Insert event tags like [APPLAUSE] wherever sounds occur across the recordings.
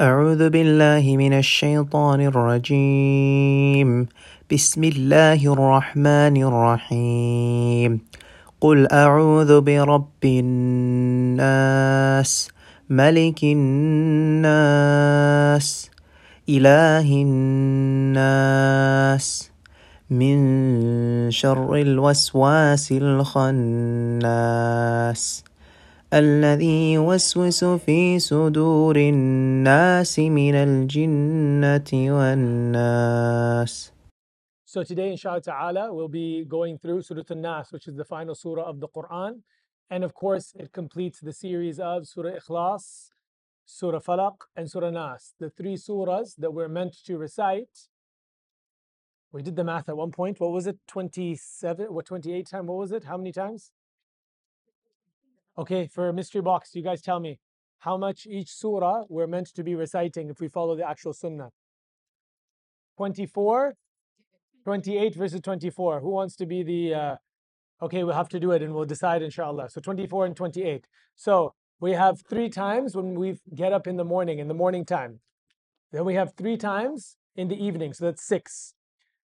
أعوذ بالله من الشيطان الرجيم. بسم الله الرحمن الرحيم. قل أعوذ برب الناس ملك الناس إله الناس من شر الوسواس الخناس. الذي يوسوس في صدور الناس من الجنة والناس So today, inshallah ta'ala, we'll be going through Surah An-Nas, which is the final surah of the Quran. And of course, it completes the series of Surah Ikhlas, Surah Falaq, and Surah Nas, the three surahs that we're meant to recite. We did the math at one point. What was it? 27? What, 28 times? What was it? How many times? Okay, for a mystery box, you guys tell me how much each surah we're meant to be reciting if we follow the actual sunnah. 24, 28 versus 24. Who wants to be the. Uh, okay, we'll have to do it and we'll decide, inshallah. So 24 and 28. So we have three times when we get up in the morning, in the morning time. Then we have three times in the evening, so that's six.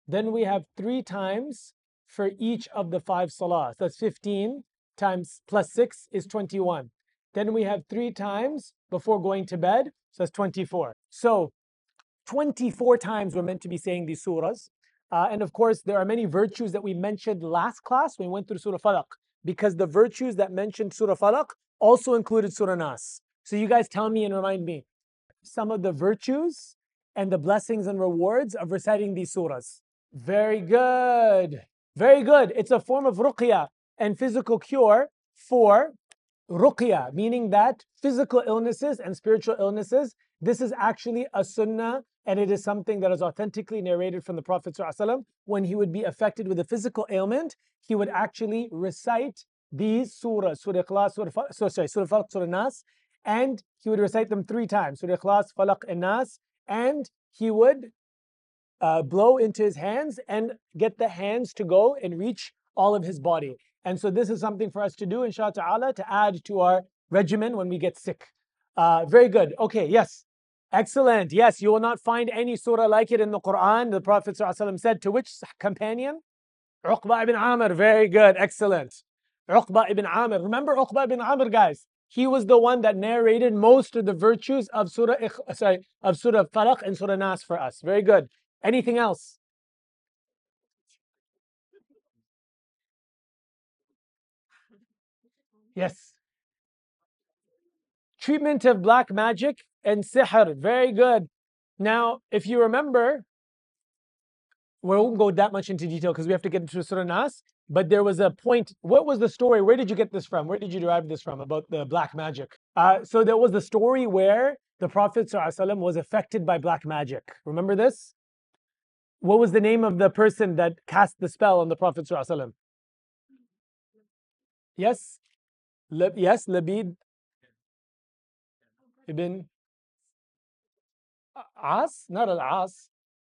Then we have three times for each of the five salahs. That's 15 times plus six is 21. Then we have three times before going to bed, so that's 24. So 24 times we're meant to be saying these surahs. Uh, and of course, there are many virtues that we mentioned last class when we went through Surah Falaq, because the virtues that mentioned Surah Falaq also included Surah Nas. So you guys tell me and remind me some of the virtues and the blessings and rewards of reciting these surahs. Very good. Very good. It's a form of ruqya and physical cure for ruqya, meaning that physical illnesses and spiritual illnesses, this is actually a sunnah and it is something that is authentically narrated from the Prophet ﷺ. When he would be affected with a physical ailment, he would actually recite these surahs, Surah Ikhlas, Surah, so, sorry, Surah Falaq, Surah Nas, and he would recite them three times, Surah Ikhlas, Falaq, and Nas, and he would uh, blow into his hands and get the hands to go and reach all of his body. And so this is something for us to do, inshallah ta'ala, to add to our regimen when we get sick. Uh, very good. Okay, yes. Excellent. Yes, you will not find any surah like it in the Quran. The Prophet ﷺ said to which companion? Uqba ibn Amr. Very good. Excellent. Uqba ibn Amr. Remember Uqba ibn Amr, guys? He was the one that narrated most of the virtues of Surah sorry, of Surah Falaq and Surah Nas for us. Very good. Anything else? Yes. Treatment of black magic and sihr. Very good. Now, if you remember, we won't go that much into detail because we have to get into Surah Nas. But there was a point. What was the story? Where did you get this from? Where did you derive this from about the black magic? Uh, so there was the story where the Prophet ﷺ was affected by black magic. Remember this? What was the name of the person that cast the spell on the Prophet ﷺ? Yes? Le- yes, Labid ibn As? Not Al As.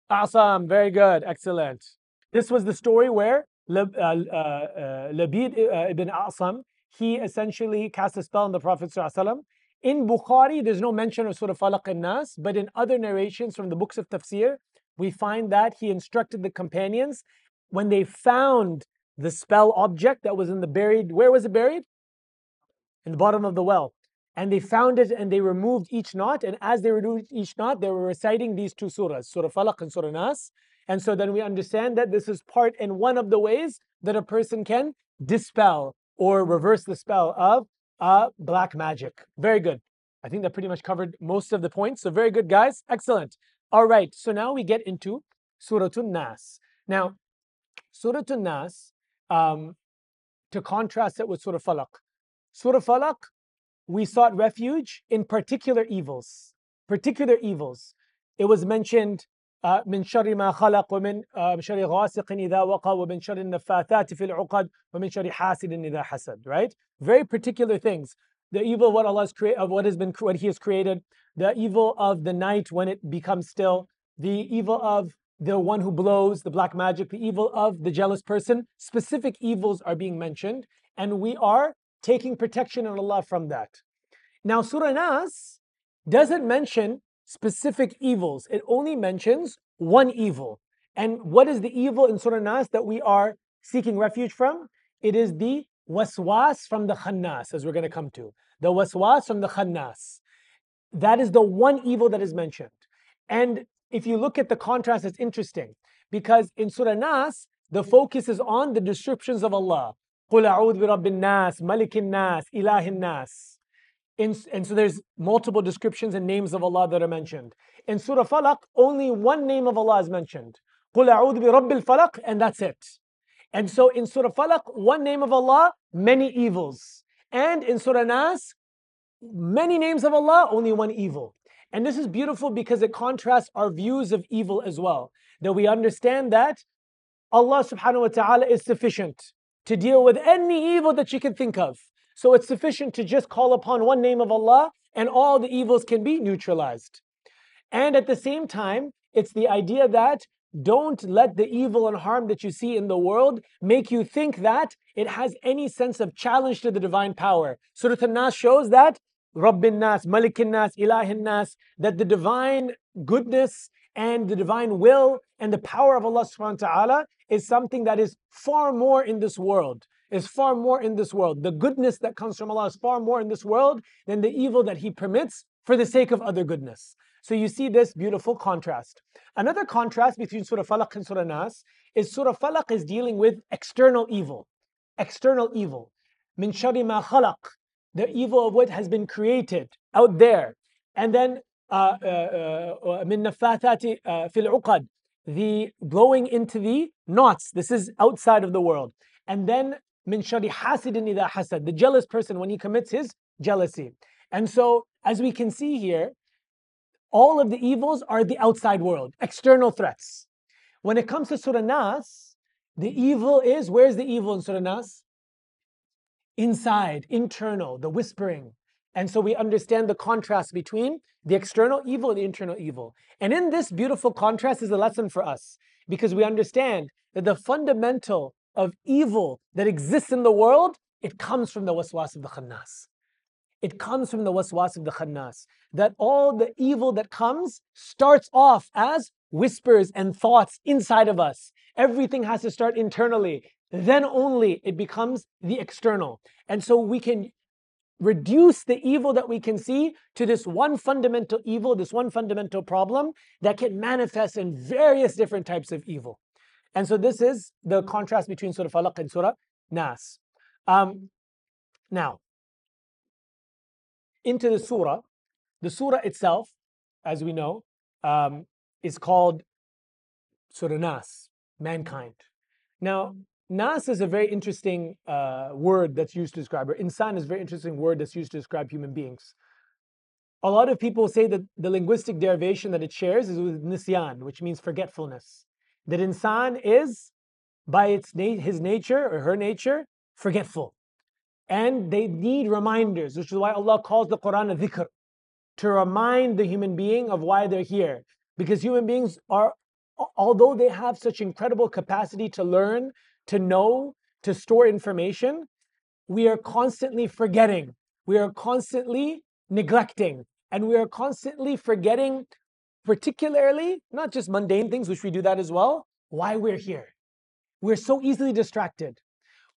Awesome, very good, excellent. This was the story where Lab, Labid ibn Asam, he essentially cast a spell on the Prophet. ﷺ. In Bukhari, there's no mention of Surah Falaq and Nas, but in other narrations from the books of tafsir, we find that he instructed the companions when they found the spell object that was in the buried, where was it buried? In the bottom of the well. And they found it and they removed each knot. And as they removed each knot, they were reciting these two surahs, Surah Falaq and Surah Nas. And so then we understand that this is part and one of the ways that a person can dispel or reverse the spell of uh, black magic. Very good. I think that pretty much covered most of the points. So very good, guys. Excellent. All right. So now we get into Surah Nas. Now, Surah Nas, um, to contrast it with Surah Falaq. Surah Falaq, we sought refuge in particular evils. Particular evils. It was mentioned من شر ما خلق ومن شر غاسق إذا وقى ومن شر النفاثات في العقد ومن شر حاسد إذا حسد right very particular things the evil of what Allah has created of what has been what he has created the evil of the night when it becomes still the evil of the one who blows the black magic the evil of the jealous person specific evils are being mentioned and we are taking protection in Allah from that now surah nas doesn't mention specific evils. It only mentions one evil. And what is the evil in Surah Nas that we are seeking refuge from? It is the waswas from the khannas, as we're going to come to. The waswas from the khannas. That is the one evil that is mentioned. And if you look at the contrast, it's interesting because in Surah Nas, the focus is on the descriptions of Allah. قُلْ أَعُوذُ بِرَبِّ النَّاسِ مَلِكِ النَّاسِ إِلَهِ النَّاسِ in, and so there's multiple descriptions and names of Allah that are mentioned. In Surah Falaq, only one name of Allah is mentioned. قُلْ أَعُوذُ بِرَبِّ الْفَلَقِ And that's it. And so in Surah Falaq, one name of Allah, many evils. And in Surah Nas, many names of Allah, only one evil. And this is beautiful because it contrasts our views of evil as well. That we understand that Allah subhanahu wa ta'ala is sufficient to deal with any evil that you can think of. So it's sufficient to just call upon one name of Allah and all the evils can be neutralized. And at the same time, it's the idea that don't let the evil and harm that you see in the world make you think that it has any sense of challenge to the divine power. Surah An-Nas shows that Rabbin Nas, Malikin Nas, Ilahin Nas, that the divine goodness and the divine will and the power of Allah subhanahu wa ta'ala is something that is far more in this world is far more in this world. The goodness that comes from Allah is far more in this world than the evil that He permits for the sake of other goodness. So you see this beautiful contrast. Another contrast between Surah Falaq and Surah Nas is Surah Falaq is dealing with external evil. External evil. Min shari ma khalaq. The evil of what has been created out there. And then Uh, uh, uh, min nafathati fil uqad. The blowing into the knots. This is outside of the world. And then min shari hasidin idha hasad, the jealous person when he commits his jealousy. And so, as we can see here, all of the evils are the outside world, external threats. When it comes to Surah Nas, the evil is, where's the evil in Surah Nas? Inside, internal, the whispering. And so we understand the contrast between the external evil and the internal evil. And in this beautiful contrast is a lesson for us because we understand that the fundamental of evil that exists in the world, it comes from the waswas of the khannas. It comes from the waswas of the khannas. That all the evil that comes starts off as whispers and thoughts inside of us. Everything has to start internally. Then only it becomes the external. And so we can reduce the evil that we can see to this one fundamental evil, this one fundamental problem that can manifest in various different types of evil. And so this is the contrast between Surah Falaq and Surah Nas. Um, now, into the surah, the surah itself, as we know, um, is called Surah Nas, mankind. Now, Nas is a very interesting uh, word that's used to describe, or insan is a very interesting word that's used to describe human beings. A lot of people say that the linguistic derivation that it shares is with nisyan, which means forgetfulness that insan is, by its na- his nature or her nature, forgetful. And they need reminders, which is why Allah calls the Quran a dhikr, to remind the human being of why they're here. Because human beings are, although they have such incredible capacity to learn, to know, to store information, we are constantly forgetting. We are constantly neglecting. And we are constantly forgetting particularly not just mundane things, which we do that as well, why we're here. We're so easily distracted.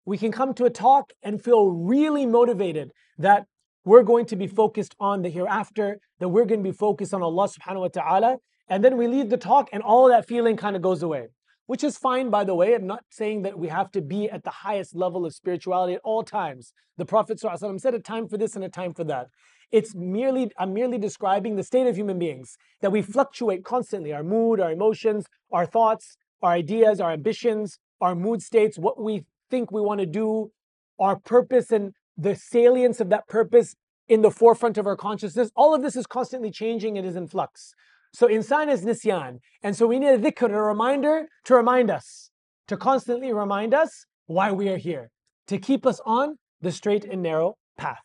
We can come to a talk and feel really motivated that we're going to be focused on the hereafter, that we're going to be focused on Allah subhanahu wa ta'ala. And then we leave the talk and all that feeling kind of goes away, which is fine, by the way. I'm not saying that we have to be at the highest level of spirituality at all times. The Prophet ﷺ said a time for this and a time for that. It's merely, I'm merely describing the state of human beings, that we fluctuate constantly our mood, our emotions, our thoughts, our ideas, our ambitions, our mood states, what we think we want to do, our purpose and the salience of that purpose in the forefront of our consciousness. All of this is constantly changing, it is in flux. So insan is nisyan. And so we need a dhikr, a reminder to remind us, to constantly remind us why we are here, to keep us on the straight and narrow path.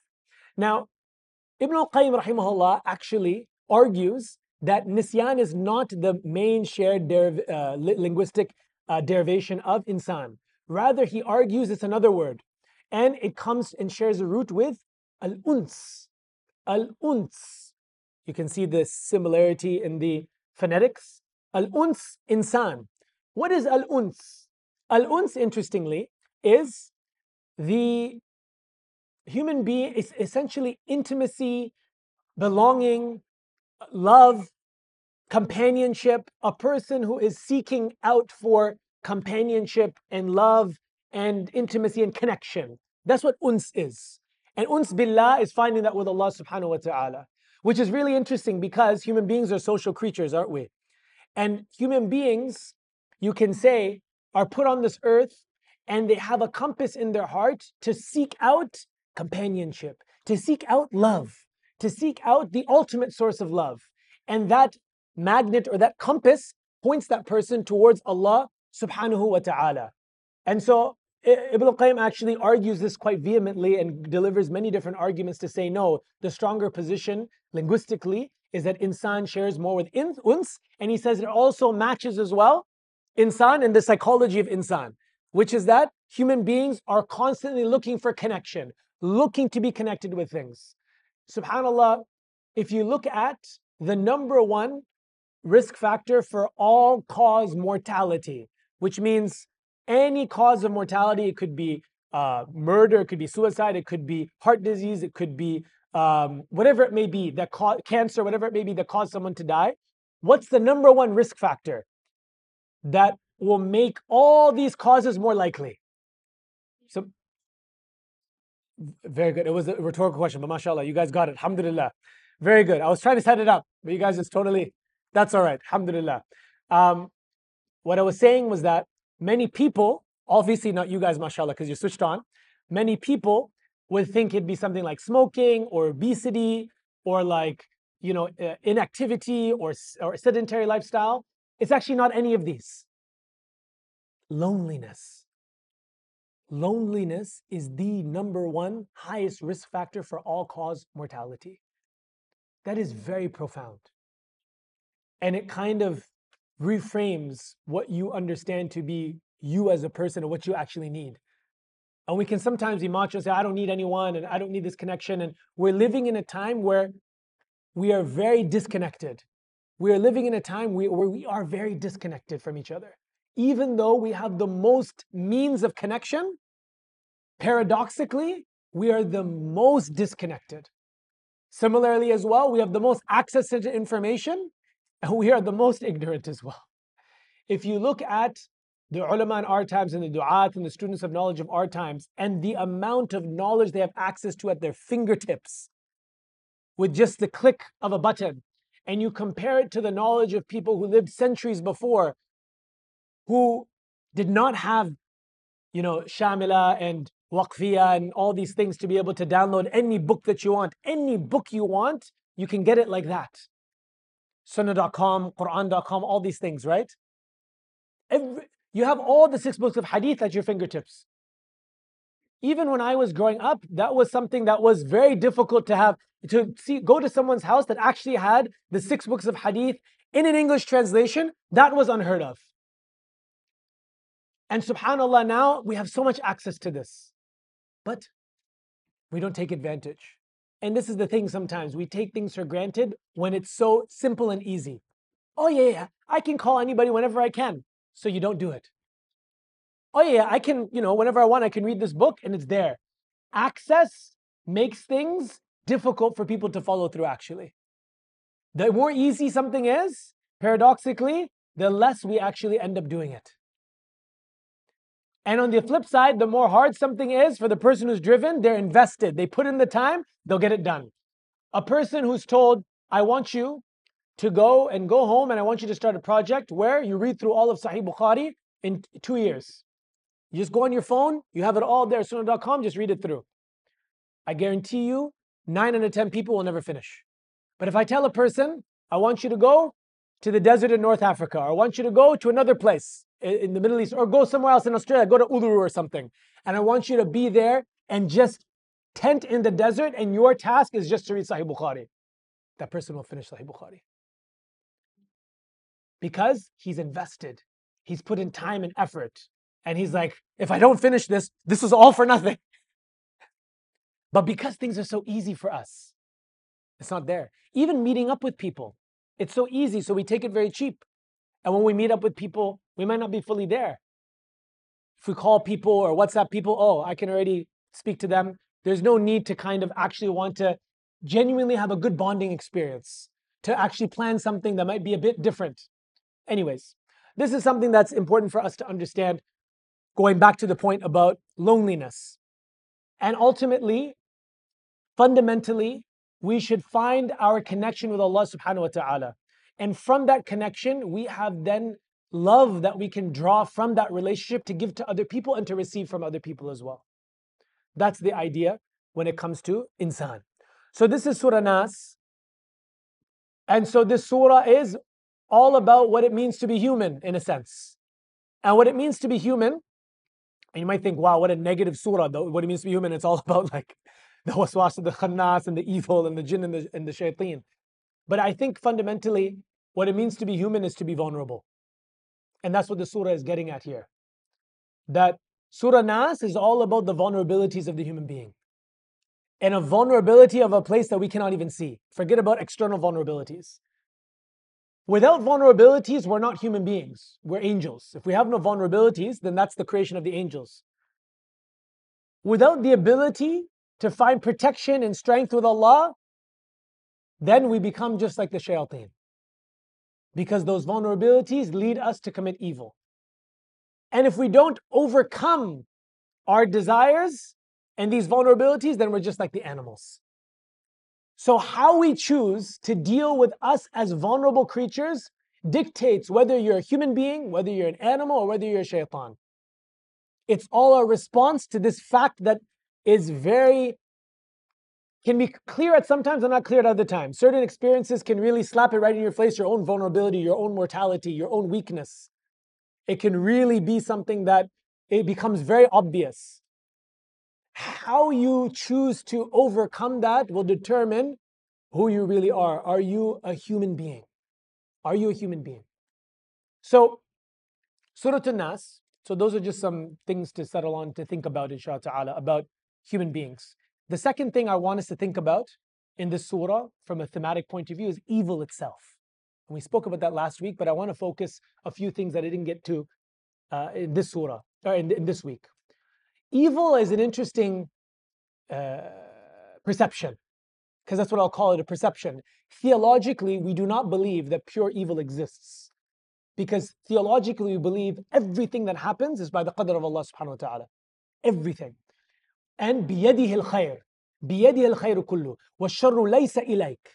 Now, Ibn al-Qayyim rahimahullah actually argues that nisyan is not the main shared deriv- uh, linguistic uh, derivation of insan. Rather, he argues it's another word. And it comes and shares a root with al-uns. Al-uns. You can see the similarity in the phonetics. Al-uns insan. What is al-uns? Al-uns, interestingly, is the human being is essentially intimacy, belonging, love, companionship, a person who is seeking out for companionship and love and intimacy and connection. That's what uns is. And uns billah is finding that with Allah subhanahu wa ta'ala, which is really interesting because human beings are social creatures, aren't we? And human beings, you can say, are put on this earth and they have a compass in their heart to seek out companionship, to seek out love, to seek out the ultimate source of love. And that magnet or that compass points that person towards Allah subhanahu wa ta'ala. And so Ibn al-Qayyim actually argues this quite vehemently and delivers many different arguments to say no, the stronger position linguistically is that insan shares more with uns, and he says it also matches as well insan and the psychology of insan, which is that human beings are constantly looking for connection, looking to be connected with things. Subhanallah, if you look at the number one risk factor for all cause mortality, which means any cause of mortality, it could be uh, murder, it could be suicide, it could be heart disease, it could be um, whatever it may be that cause cancer, whatever it may be that caused someone to die. What's the number one risk factor that will make all these causes more likely? So very good. It was a rhetorical question, but mashallah, you guys got it. Alhamdulillah. Very good. I was trying to set it up, but you guys just totally, that's all right. Alhamdulillah. Um, what I was saying was that many people, obviously not you guys, mashallah, because you switched on, many people would think it'd be something like smoking or obesity or like, you know, inactivity or, or sedentary lifestyle. It's actually not any of these. Loneliness loneliness is the number one highest risk factor for all cause mortality. That is very profound. And it kind of reframes what you understand to be you as a person and what you actually need. And we can sometimes be macho and say, I don't need anyone and I don't need this connection. And we're living in a time where we are very disconnected. We are living in a time where we are very disconnected from each other even though we have the most means of connection, paradoxically, we are the most disconnected. Similarly, as well, we have the most access to information, and [LAUGHS] we are the most ignorant as well. If you look at the ulama in our times and the du'at and the students of knowledge of our times, and the amount of knowledge they have access to at their fingertips with just the click of a button, and you compare it to the knowledge of people who lived centuries before who did not have, you know, Shamila and Waqfiya and all these things to be able to download any book that you want. Any book you want, you can get it like that. Sunnah.com, Quran.com, all these things, right? Every, you have all the six books of hadith at your fingertips. Even when I was growing up, that was something that was very difficult to have to see go to someone's house that actually had the six books of hadith in an English translation. That was unheard of. And subhanAllah, now we have so much access to this. But we don't take advantage. And this is the thing sometimes we take things for granted when it's so simple and easy. Oh, yeah, yeah, I can call anybody whenever I can. So you don't do it. Oh, yeah, I can, you know, whenever I want, I can read this book and it's there. Access makes things difficult for people to follow through, actually. The more easy something is, paradoxically, the less we actually end up doing it. And on the flip side, the more hard something is for the person who's driven, they're invested. They put in the time, they'll get it done. A person who's told, I want you to go and go home and I want you to start a project where you read through all of Sahih Bukhari in two years. You just go on your phone, you have it all there, sunnah.com, just read it through. I guarantee you, nine out of 10 people will never finish. But if I tell a person, I want you to go to the desert in North Africa, or I want you to go to another place, in the Middle East or go somewhere else in Australia, go to Uluru or something. And I want you to be there and just tent in the desert, and your task is just to read Sahih Bukhari. That person will finish Sahih Bukhari. Because he's invested, he's put in time and effort. And he's like, if I don't finish this, this is all for nothing. [LAUGHS] But because things are so easy for us, It's not there. Even meeting up with people, it's so easy, so we take it very cheap. And when we meet up with people, we might not be fully there. If we call people or WhatsApp people, oh, I can already speak to them. There's no need to kind of actually want to genuinely have a good bonding experience, to actually plan something that might be a bit different. Anyways, this is something that's important for us to understand, going back to the point about loneliness. And ultimately, fundamentally, we should find our connection with Allah subhanahu wa ta'ala. And from that connection, we have then love that we can draw from that relationship to give to other people and to receive from other people as well. That's the idea when it comes to insan. So this is Surah Nas. And so this surah is all about what it means to be human in a sense. And what it means to be human, and you might think, wow, what a negative surah, though, what it means to be human, it's all [LAUGHS] about like the waswas and the khannas and the evil and the jinn and the, and the shaitan. But I think fundamentally, what it means to be human is to be vulnerable. And that's what the surah is getting at here. That Surah Nas is all about the vulnerabilities of the human being. And a vulnerability of a place that we cannot even see. Forget about external vulnerabilities. Without vulnerabilities, we're not human beings. We're angels. If we have no vulnerabilities, then that's the creation of the angels. Without the ability to find protection and strength with Allah, then we become just like the shayateen. Because those vulnerabilities lead us to commit evil. And if we don't overcome our desires and these vulnerabilities, then we're just like the animals. So, how we choose to deal with us as vulnerable creatures dictates whether you're a human being, whether you're an animal, or whether you're a shaitan. It's all a response to this fact that is very can be clear at sometimes and not clear at other times. Certain experiences can really slap it right in your face, your own vulnerability, your own mortality, your own weakness. It can really be something that it becomes very obvious. How you choose to overcome that will determine who you really are. Are you a human being? Are you a human being? So, Surah An-Nas, so those are just some things to settle on, to think about, inshallah ta'ala, about human beings. The second thing I want us to think about in this surah from a thematic point of view is evil itself. And we spoke about that last week, but I want to focus a few things that I didn't get to uh, in this surah, or in, in, this week. Evil is an interesting uh, perception, because that's what I'll call it a perception. Theologically, we do not believe that pure evil exists. Because theologically, we believe everything that happens is by the qadr of Allah subhanahu wa ta'ala. Everything And بيده الخير بيده الخير كله والشر ليس إليك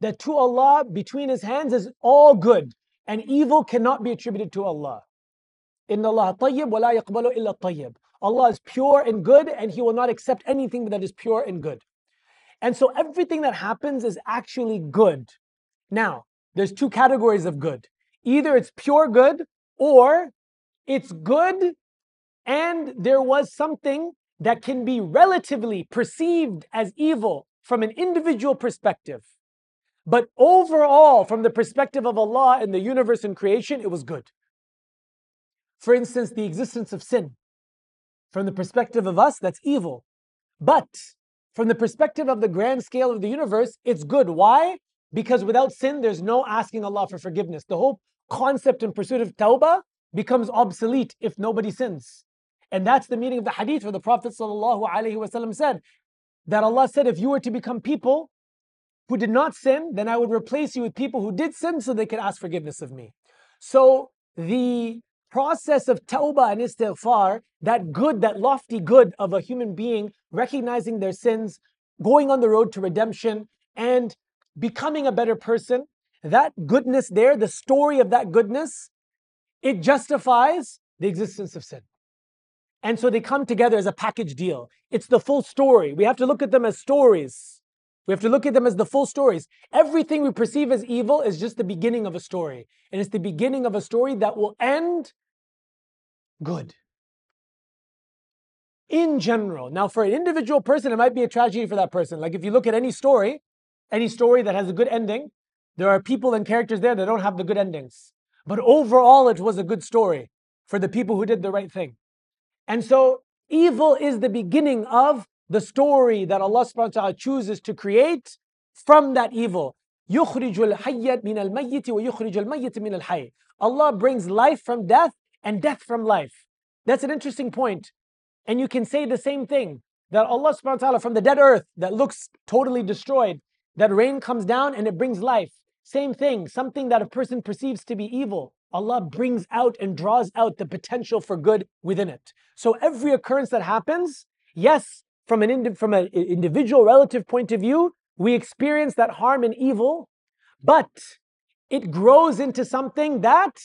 that to Allah between his hands is all good and evil cannot be attributed to Allah. إن الله طيب ولا يقبل إلا الطيب. Allah is pure and good and he will not accept anything that is pure and good. And so everything that happens is actually good. Now, there's two categories of good. Either it's pure good or it's good and there was something that can be relatively perceived as evil from an individual perspective. But overall, from the perspective of Allah and the universe and creation, it was good. For instance, the existence of sin. From the perspective of us, that's evil. But from the perspective of the grand scale of the universe, it's good. Why? Because without sin, there's no asking Allah for forgiveness. The whole concept and pursuit of tawbah becomes obsolete if nobody sins. And that's the meaning of the hadith where the Prophet said that Allah said, if you were to become people who did not sin, then I would replace you with people who did sin so they could ask forgiveness of me. So the process of tawbah and istighfar, that good, that lofty good of a human being recognizing their sins, going on the road to redemption, and becoming a better person, that goodness there, the story of that goodness, it justifies the existence of sin. And so they come together as a package deal. It's the full story. We have to look at them as stories. We have to look at them as the full stories. Everything we perceive as evil is just the beginning of a story. And it's the beginning of a story that will end good. In general. Now, for an individual person, it might be a tragedy for that person. Like if you look at any story, any story that has a good ending, there are people and characters there that don't have the good endings. But overall, it was a good story for the people who did the right thing. And so evil is the beginning of the story that Allah subhanahu wa ta'ala chooses to create from that evil. يخرج الحي من الميت ويخرج الميت من الحي. Allah brings life from death and death from life. That's an interesting point. And you can say the same thing that Allah subhanahu wa ta'ala from the dead earth that looks totally destroyed, that rain comes down and it brings life. Same thing, something that a person perceives to be evil, Allah brings out and draws out the potential for good within it. So every occurrence that happens, yes, from an indi- from an individual relative point of view, we experience that harm and evil, but it grows into something that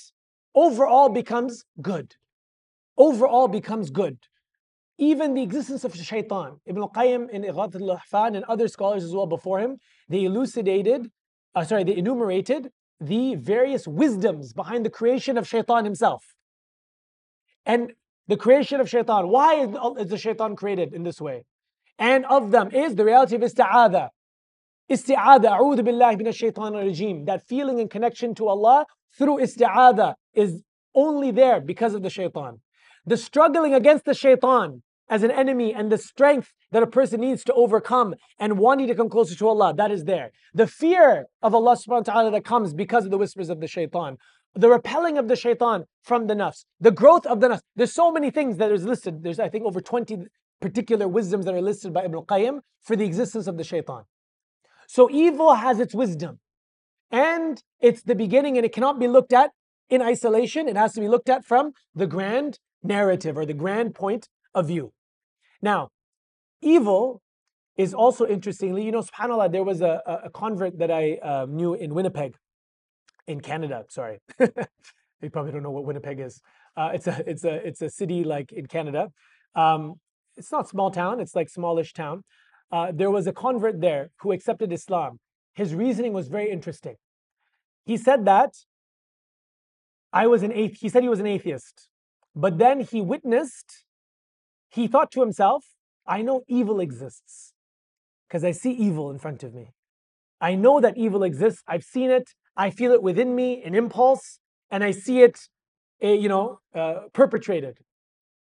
overall becomes good. Overall becomes good. Even the existence of shaitan, Ibn al-Qayyim in Ighath al-Lahfan and other scholars as well before him, they elucidated, uh, sorry, they enumerated the various wisdoms behind the creation of shaitan himself. And the creation of shaitan, why is, the shaitan created in this way? And of them is the reality of isti'adha. Isti'adha, a'udhu billahi min shaitan rajim. That feeling and connection to Allah through isti'adha is only there because of the shaitan. The struggling against the shaitan as an enemy and the strength that a person needs to overcome and wanting to come closer to Allah, that is there. The fear of Allah subhanahu wa ta'ala that comes because of the whispers of the shaitan, the repelling of the shaitan from the nafs, the growth of the nafs. There's so many things that is listed. There's, I think, over 20 particular wisdoms that are listed by Ibn Qayyim for the existence of the shaitan. So evil has its wisdom. And it's the beginning, and it cannot be looked at in isolation. It has to be looked at from the grand narrative or the grand point of view. Now, evil is also interestingly, you know, subhanAllah, there was a, a convert that I uh, knew in Winnipeg, in Canada. Sorry. [LAUGHS] you probably don't know what Winnipeg is. Uh, it's a it's a it's a city like in Canada. Um, it's not small town. It's like smallish town. Uh, there was a convert there who accepted Islam. His reasoning was very interesting. He said that I was an atheist. He said he was an atheist, but then he witnessed he thought to himself, I know evil exists because I see evil in front of me. I know that evil exists. I've seen it. I feel it within me, an impulse, and I see it, uh, you know, uh, perpetrated.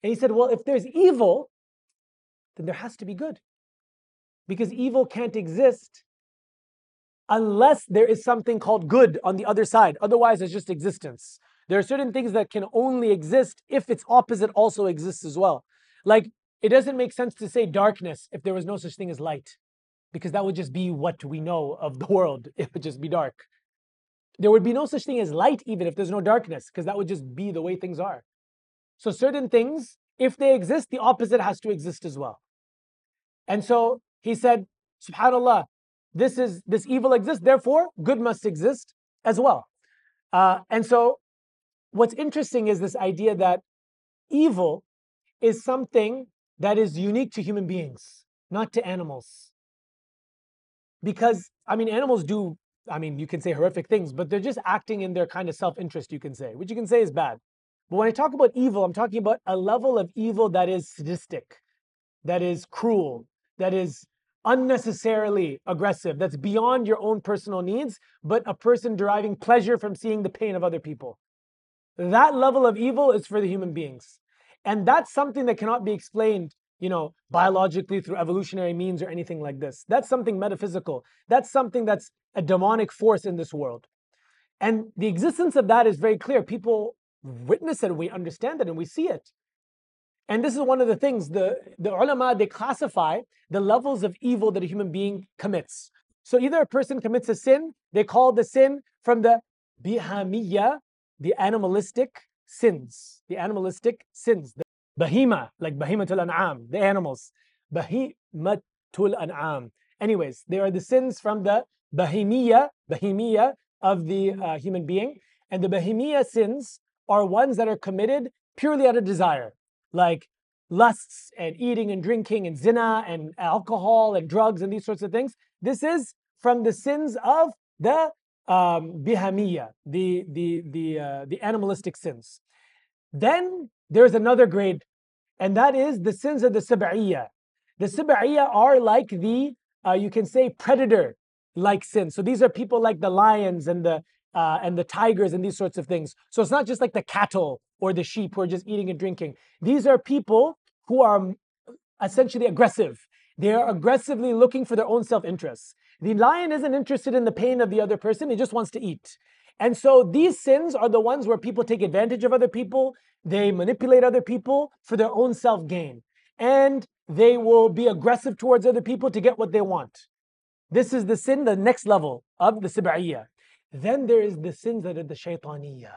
And he said, well, if there's evil, then there has to be good. Because evil can't exist unless there is something called good on the other side. Otherwise, it's just existence. There are certain things that can only exist if its opposite also exists as well. Like, it doesn't make sense to say darkness if there was no such thing as light, because that would just be what we know of the [LAUGHS] world. It would just be dark. There would be no such thing as light even if there's no darkness, because that would just be the way things are. So, certain things, if they exist, the opposite has to exist as well. And so he said, SubhanAllah, this is this evil exists, therefore good must exist as well. Uh, and so, what's interesting is this idea that evil is something that is unique to human beings, not to animals. Because, I mean, animals do, I mean, you can say horrific things, but they're just acting in their kind of self interest, you can say, which you can say is bad. But when I talk about evil, I'm talking about a level of evil that is sadistic, that is cruel, that is unnecessarily aggressive, that's beyond your own personal needs, but a person deriving pleasure from seeing the pain of other people. That level of evil is for the human beings. And that's something that cannot be explained, you know, biologically through evolutionary means or anything like this. That's something metaphysical. That's something that's a demonic force in this world. And the existence of that is very clear. People witness it, we understand it, and we see it. And this is one of the things the, the ulama they classify the levels of evil that a human being commits. So either a person commits a sin, they call the sin from the bihamiyya, the animalistic, sins, the animalistic sins. The bahima, like bahimatul an'am, the animals. Bahimatul an'am. Anyways, they are the sins from the bahimiya, bahimiya of the uh, human being. And the bahimiya sins are ones that are committed purely out of desire, like lusts and eating and drinking and zina and alcohol and drugs and these sorts of things. This is from the sins of the um, bihamiya, the the the uh, the animalistic sins. Then there's another grade, and that is the sins of the sab'iyya. The sab'iyya are like the uh, you can say predator like sins. So these are people like the lions and the uh, and the tigers and these sorts of things. So it's not just like the cattle or the sheep who are just eating and drinking. These are people who are essentially aggressive They are aggressively looking for their own self interests. The lion isn't interested in the pain of the other person, he just wants to eat. And so these sins are the ones where people take advantage of other people, they manipulate other people for their own self gain, and they will be aggressive towards other people to get what they want. This is the sin, the next level of the Sib'iyya. Then there is the sins that are the shaytaniyya,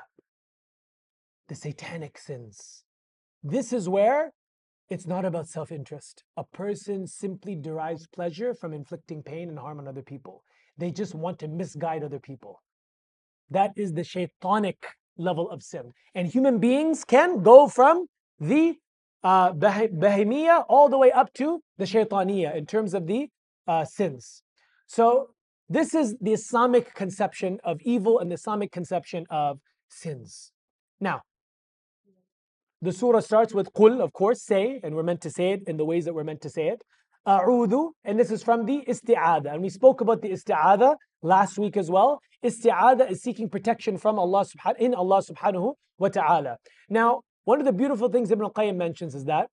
the satanic sins. This is where it's not about self interest. A person simply derives pleasure from inflicting pain and harm on other people. They just want to misguide other people. That is the shaitanic level of sin. And human beings can go from the uh, all the way up to the shaitaniyya in terms of the uh, sins. So this is the Islamic conception of evil and the Islamic conception of sins. Now, the surah starts with qul, of course, say, and we're meant to say it in the ways that we're meant to say it. A'udhu, and this is from the isti'adha. And we spoke about the isti'adha last week as well. Isti'adha is seeking protection from Allah subhanahu in Allah subhanahu wa ta'ala. Now, one of the beautiful things Ibn al-Qayyim mentions is that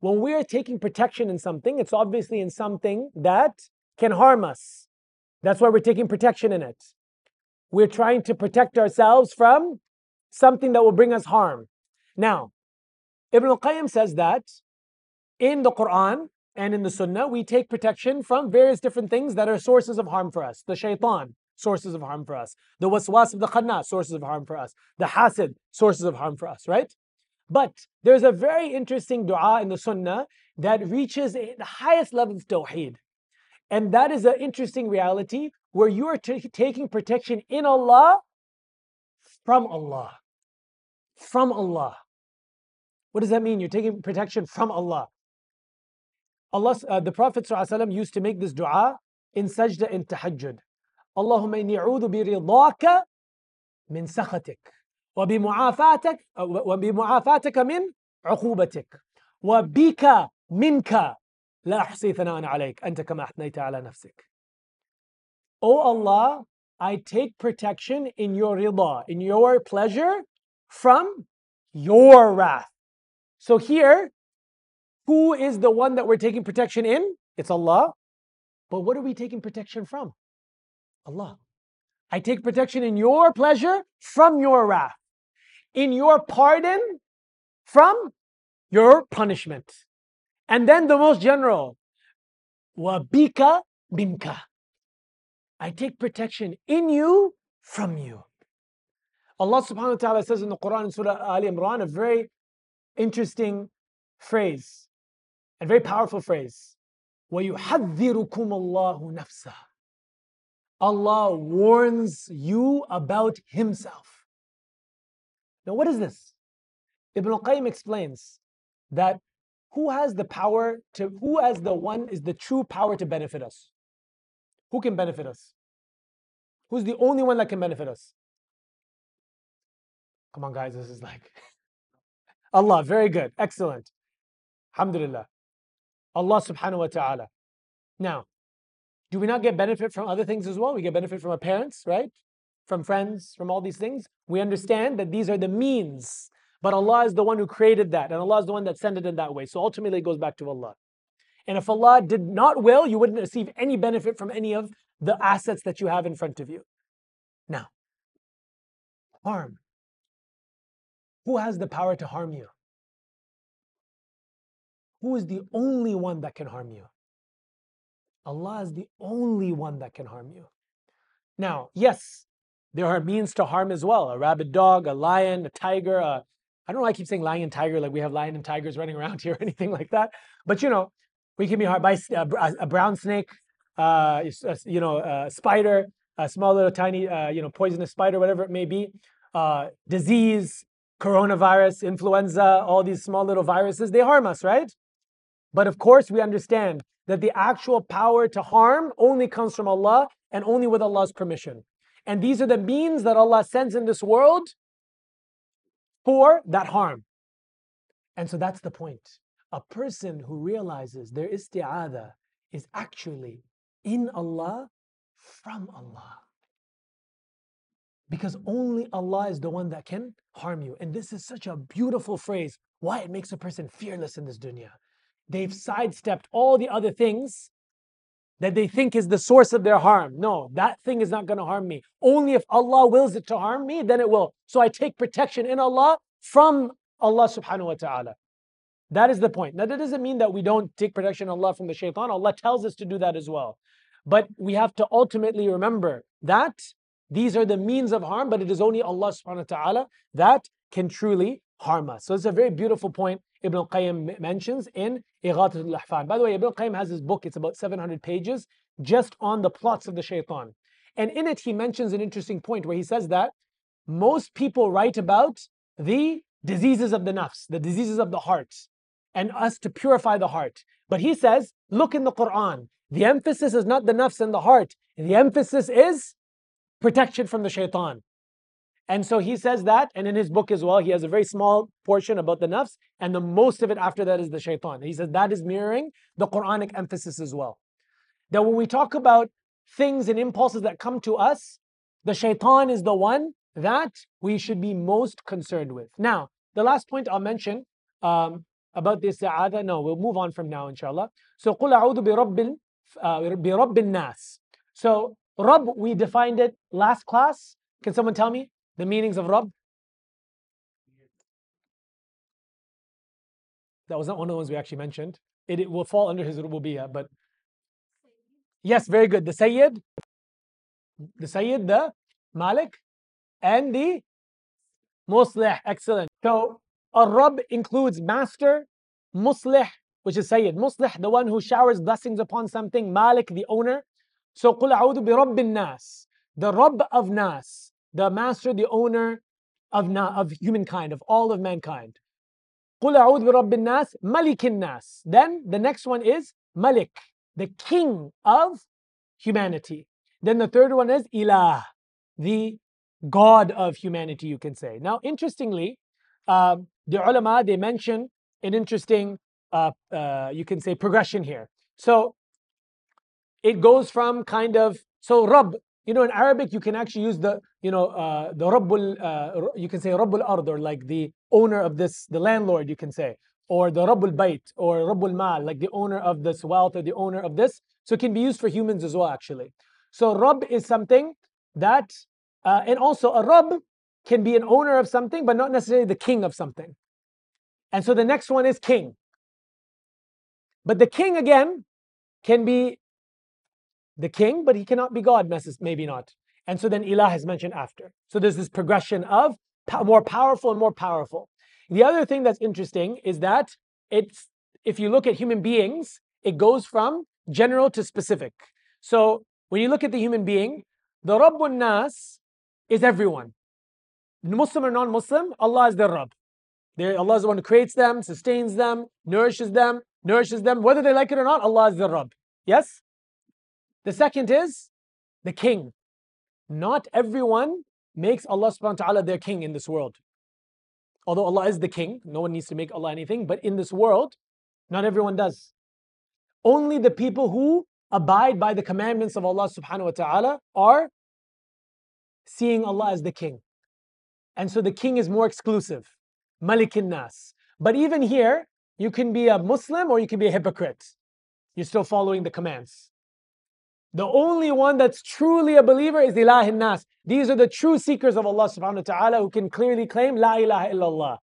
when we are taking protection in something, it's obviously in something that can harm us. That's why we're taking protection in it. We're trying to protect ourselves from something that will bring us harm. Now, Ibn al-Qayyim says that in the Quran, and in the Sunnah, we take protection from various different things that are sources of harm for us. The shaitan, sources of harm for us. The waswas of the khanna, sources of harm for us. The hasid, sources of harm for us, right? But there's a very interesting dua in the Sunnah that reaches the highest level of tawheed. And that is an interesting reality where you are t- taking protection in Allah from Allah. From Allah. What does that mean? You're taking protection from Allah. Allah, uh, the Prophet ﷺ used to make this dua in sajda in tahajjud. اللهم إني أعوذ برضاك من سخطك وبمعافاتك وبمعافاتك من عقوبتك وبك منك لا أحصي ثناء عليك أنت كما أثنيت على نفسك. O Allah, I take protection in your rida, in your pleasure from your wrath. So here, who is the one that we're taking protection in? It's Allah. But what are we taking protection from? Allah. I take protection in your pleasure from your wrath, in your pardon from your punishment. And then the most general, wabika binka. I take protection in you from you. Allah subhanahu wa ta'ala says in the Quran in Surah Al Imran a very interesting phrase. A very powerful phrase. وَيُحَذِّرُكُمُ اللَّهُ نَفْسَهُ Allah warns you about Himself. Now, what is this? Ibn al-Qayyim explains that who has the power to, who as the one is the true power to benefit us? Who can benefit us? Who's the only one that can benefit us? Come on, guys, this is like [LAUGHS] Allah. Very good. Excellent. Alhamdulillah. Allah subhanahu wa ta'ala. Now, do we not get benefit from other things as well? We get benefit from our parents, right? From friends, from all these things. We understand that these are the means, but Allah is the one who created that, and Allah is the one that sent it in that way. So ultimately, it goes back to Allah. And if Allah did not will, you wouldn't receive any benefit from any of the assets that you have in front of you. Now, harm. Who has the power to harm you? who is the only one that can harm you? Allah is the only one that can harm you. Now, yes, there are means to harm as well. A rabid dog, a lion, a tiger. A, I don't know why I keep saying lion and tiger like we have lion and tigers running around [LAUGHS] here or anything like that. But you know, we can be harmed by a, a brown snake, uh, you know, a spider, a small little tiny, uh, you know, poisonous spider, whatever it may be, uh, disease, coronavirus, influenza, all these small little viruses, they harm us, right? But of course, we understand that the actual power to harm only comes from Allah and only with Allah's permission. And these are the means that Allah sends in this world for that harm. And so that's the point. A person who realizes their isti'adha is actually in Allah from Allah. Because only Allah is the one that can harm you. And this is such a beautiful phrase, why it makes a person fearless in this dunya they've sidestepped all the other things that they think is the source of their harm. No, that thing is not going to harm me. Only if Allah wills it to harm me, then it will. So I take protection in Allah from Allah subhanahu wa ta'ala. That is the point. Now, that doesn't mean that we don't take protection in Allah from the shaitan. Allah tells us to do that as well. But we have to ultimately remember that these are the means of harm, but it is only Allah subhanahu wa ta'ala that can truly harm us. So it's a very beautiful point Ibn al-Qayyim mentions in Ighathat al-Lahfan. By the way, Ibn al-Qayyim has his book, it's about 700 pages, just on the plots of the shaitan. And in it, he mentions an interesting point where he says that most people write about the diseases of the nafs, the diseases of the heart, and us to purify the heart. But he says, look in the Quran. The emphasis is not the nafs and the heart. The emphasis is protection from the shaitan. And so he says that, and in his book as well, he has a very small portion about the nafs, and the most of it after that is the shaitan. He says that is mirroring the Quranic emphasis as well. That when we talk about things and impulses that come to us, the shaitan is the one that we should be most concerned with. Now, the last point I'll mention um, about this sa'ada, no, we'll move on from now, inshallah. So, قُلْ أَعُوذُ بِرَبِّ, uh, بِرَبِّ النَّاسِ. So, Rabb, we defined it last class. Can someone tell me? the meanings of Rabb? That was not one of the ones we actually mentioned. It, it will fall under his rububiyyah, but yes, very good. The Sayyid, the Sayyid, the Malik, and the Muslih. Excellent. So, a Rabb includes master, Muslih, which is Sayyid. Muslih, the one who showers blessings upon something. Malik, the owner. So, قُلْ أَعُوذُ بِرَبِّ النَّاسِ The Rabb of Nas the master, the owner of, na- of humankind, of all of mankind. قُلْ أَعُوذُ بِرَبِّ النَّاسِ مَلِكِ النَّاسِ Then the next one is Malik, the king of humanity. Then the third one is Ilah, the God of humanity, you can say. Now, interestingly, uh, the ulama, they mention an interesting, uh, uh, you can say, progression here. So it goes from kind of, so Rabb, you know, in Arabic, you can actually use the, you know, uh, the Rabbul, uh, you can say Rabbul Ard, or like the owner of this, the landlord, you can say, or the Rabbul Bayt, or Rabbul Mal, like the owner of this wealth, or the owner of this. So it can be used for humans as well, actually. So Rabb is something that, uh, and also a Rabb can be an owner of something, but not necessarily the king of something. And so the next one is king. But the king again can be the king, but he cannot be God, maybe not. And so then Ilah is mentioned after. So there's this progression of more powerful and more powerful. The other thing that's interesting is that it's if you look at human beings, it goes from general to specific. So when you look at the human being, the Rabbun Nas is everyone. Muslim or non-Muslim, Allah is their Rabb. They're, Allah is the one who creates them, sustains them, nourishes them, nourishes them. Whether they like it or not, Allah is their Rabb. Yes? The second is the king. Not everyone makes Allah subhanahu wa ta'ala their king in this world. Although Allah is the king, no one needs to make Allah anything, but in this world, not everyone does. Only the people who abide by the commandments of Allah subhanahu wa ta'ala are seeing Allah as the king. And so the king is more exclusive. Malikin Nas. But even here, you can be a Muslim or you can be a hypocrite. You're still following the commands. The only one that's truly a believer is ilahin nas. These are the true seekers of Allah subhanahu wa ta'ala who can clearly claim la ilaha illallah.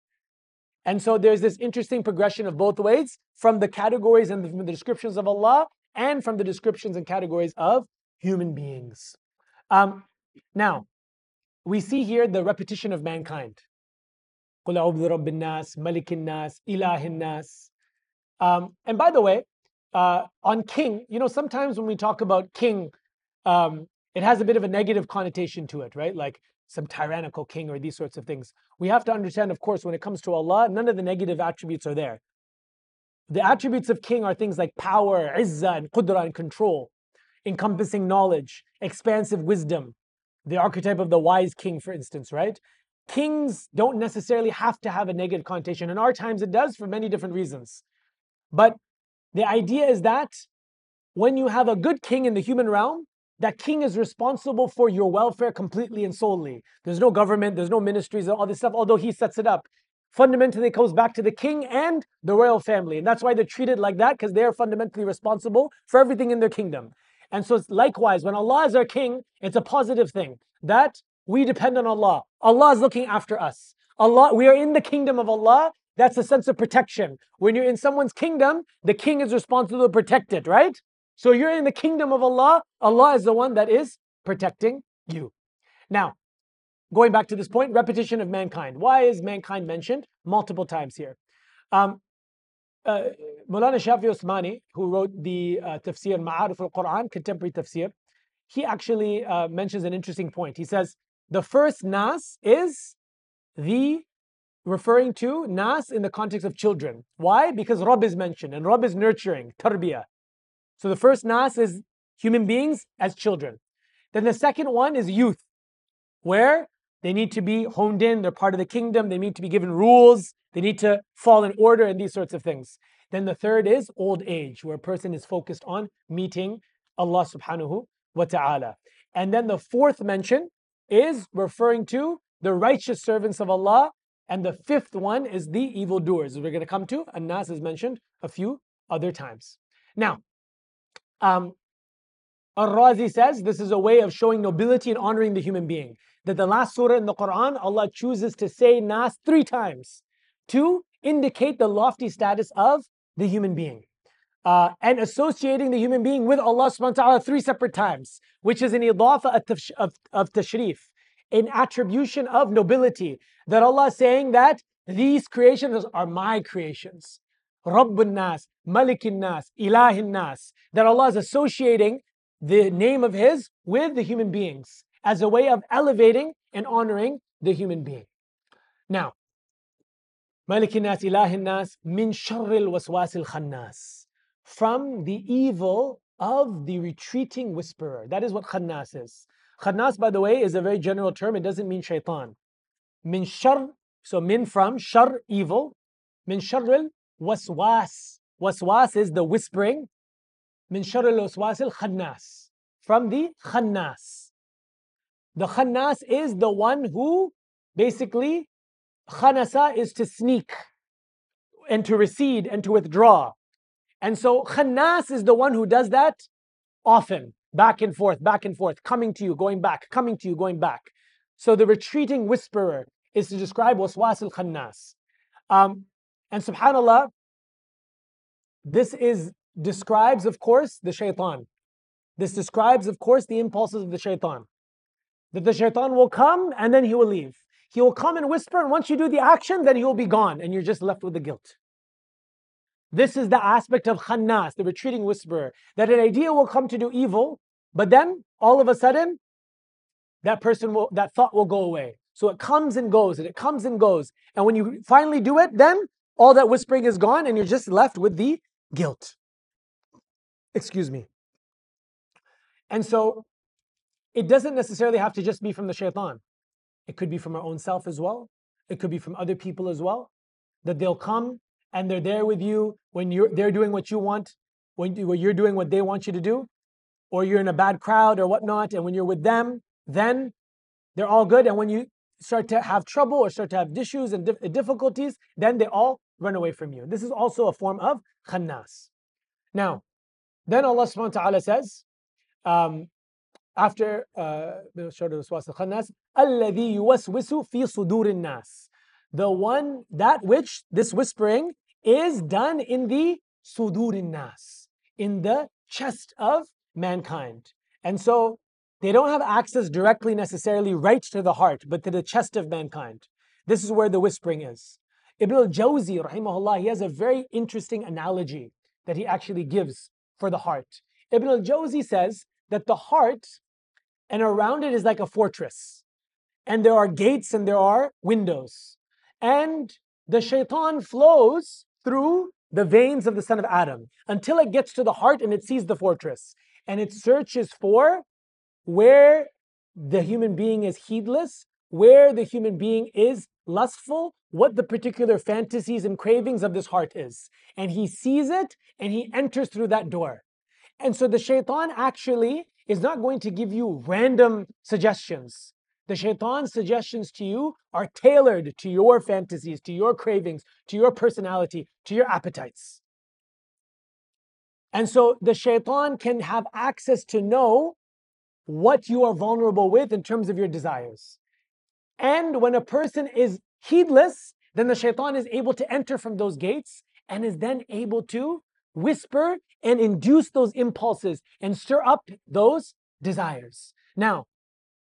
And so there's this interesting progression of both ways from the categories and from the descriptions of Allah and from the descriptions and categories of human beings. Um, now, we see here the repetition of mankind. Um, and by the way, uh, on king, you know, sometimes when we talk about king, um, it has a bit of a negative connotation to it, right? Like some tyrannical king or these sorts of things. We have to understand, of course, when it comes to Allah, none of the negative attributes are there. The attributes of king are things like power, izzah, and qudra, and control, encompassing knowledge, expansive wisdom, the archetype of the wise king, for instance, right? Kings don't necessarily have to have a negative connotation. In our times, it does for many different reasons. But the idea is that when you have a good king in the human realm, that king is responsible for your welfare completely and solely. There's no government, there's no ministries, and all this stuff, although he sets it up. fundamentally it goes back to the king and the royal family. And that's why they're treated like that, because they are fundamentally responsible for everything in their kingdom. And so, it's likewise, when Allah is our king, it's a positive thing that we depend on Allah. Allah is looking after us. Allah, we are in the kingdom of Allah. That's a sense of protection. When you're in someone's kingdom, the king is responsible to protect it, right? So you're in the kingdom of Allah. Allah is the one that is protecting you. Now, going back to this point, repetition of mankind. Why is mankind mentioned multiple times here? Um, uh, Mulana Shafi Osmani, who wrote the uh, tafsir Ma'arif al-Quran, contemporary tafsir, he actually uh, mentions an interesting point. He says, the first nas is the referring to nas in the context of children. Why? Because Rabb is mentioned and Rabb is nurturing, tarbiyah. So the first nas is human beings as children. Then the second one is youth, where they need to be honed in, they're part of the kingdom, they need to be given rules, they need to fall in order, and these sorts of things. Then the third is old age, where a person is focused on meeting Allah subhanahu wa ta'ala. And then the fourth mention is referring to the righteous servants of Allah. And the fifth one is the evildoers. We're going to come to, and Nas is mentioned a few other times. Now, um, Ar-Razi says this is a way of showing nobility and honoring the human being. That the last surah in the Quran, Allah chooses to say Nas three times to indicate the lofty status of the human being. Uh, and associating the human being with Allah subhanahu wa ta'ala three separate times, which is an idafa of, of tashrif, an attribution of nobility. That Allah is saying that these creations are my creations. Rabbun Nas, Malikin Nas, Ilahin Nas. That Allah is associating the name of His with the human beings as a way of elevating and honoring the human being. Now, Malikin Nas, Ilahin Nas, min sharril waswasil khannas. From the evil of the retreating whisperer. That is what khannas is. Khannas, by the way, is a very general term. It doesn't mean shaitan. Min shar, so min from, shar, evil. Min sharril waswas. Waswas is the whispering. Min sharril waswasil khannas. From the khannas. The khannas is the one who basically, khanasa is to sneak and to recede and to withdraw. And so khannas is the one who does that often, back and forth, back and forth, coming to you, going back, coming to you, going back. So the retreating whisperer is to describe waswas al khannas. Um, and subhanAllah, this is describes, of course, the shaitan. This describes, of course, the impulses of the shaitan. That the shaitan will come and then he will leave. He will come and whisper, and once you do the action, then he will be gone, and you're just left with the guilt. This is the aspect of khannas, the retreating whisperer, that an idea will come to do evil, but then all of a sudden, that person will, that thought will go away. So it comes and goes, and it comes and goes. And when you finally do it, then all that whispering is gone, and you're just left with the guilt. Excuse me. And so it doesn't necessarily have to just be from the shaitan. It could be from our own self as well. It could be from other people as well. That they'll come and they're there with you when you're they're doing what you want, when, when you're doing what they want you to do, or you're in a bad crowd or whatnot, and when you're with them, then they're all good. And when you start to have trouble or start to have issues and difficulties, then they all run away from you. This is also a form of khannas. Now, then Allah subhanahu wa ta'ala says, um, after uh, the short of waswas fi nas. The one that which this whispering is done in the sudurin nas, in the chest of mankind. And so they don't have access directly necessarily right to the heart, but to the chest of mankind. This is where the whispering is. Ibn al-Jawzi, rahimahullah, he has a very interesting analogy that he actually gives for the heart. Ibn al-Jawzi says that the heart and around it is like a fortress. And there are gates and there are windows. And the shaitan flows through the veins of the son of Adam until it gets to the heart and it sees the fortress. And it searches for where the human being is heedless, where the human being is lustful, what the particular fantasies and cravings of this heart is. And he sees it and he enters through that door. And so the shaitan actually is not going to give you random suggestions The shaitan's suggestions to you are tailored to your fantasies, to your cravings, to your personality, to your appetites. And so the shaitan can have access to know what you are vulnerable with in terms of your desires. And when a person is heedless, then the shaitan is able to enter from those gates and is then able to whisper and induce those impulses and stir up those desires. Now,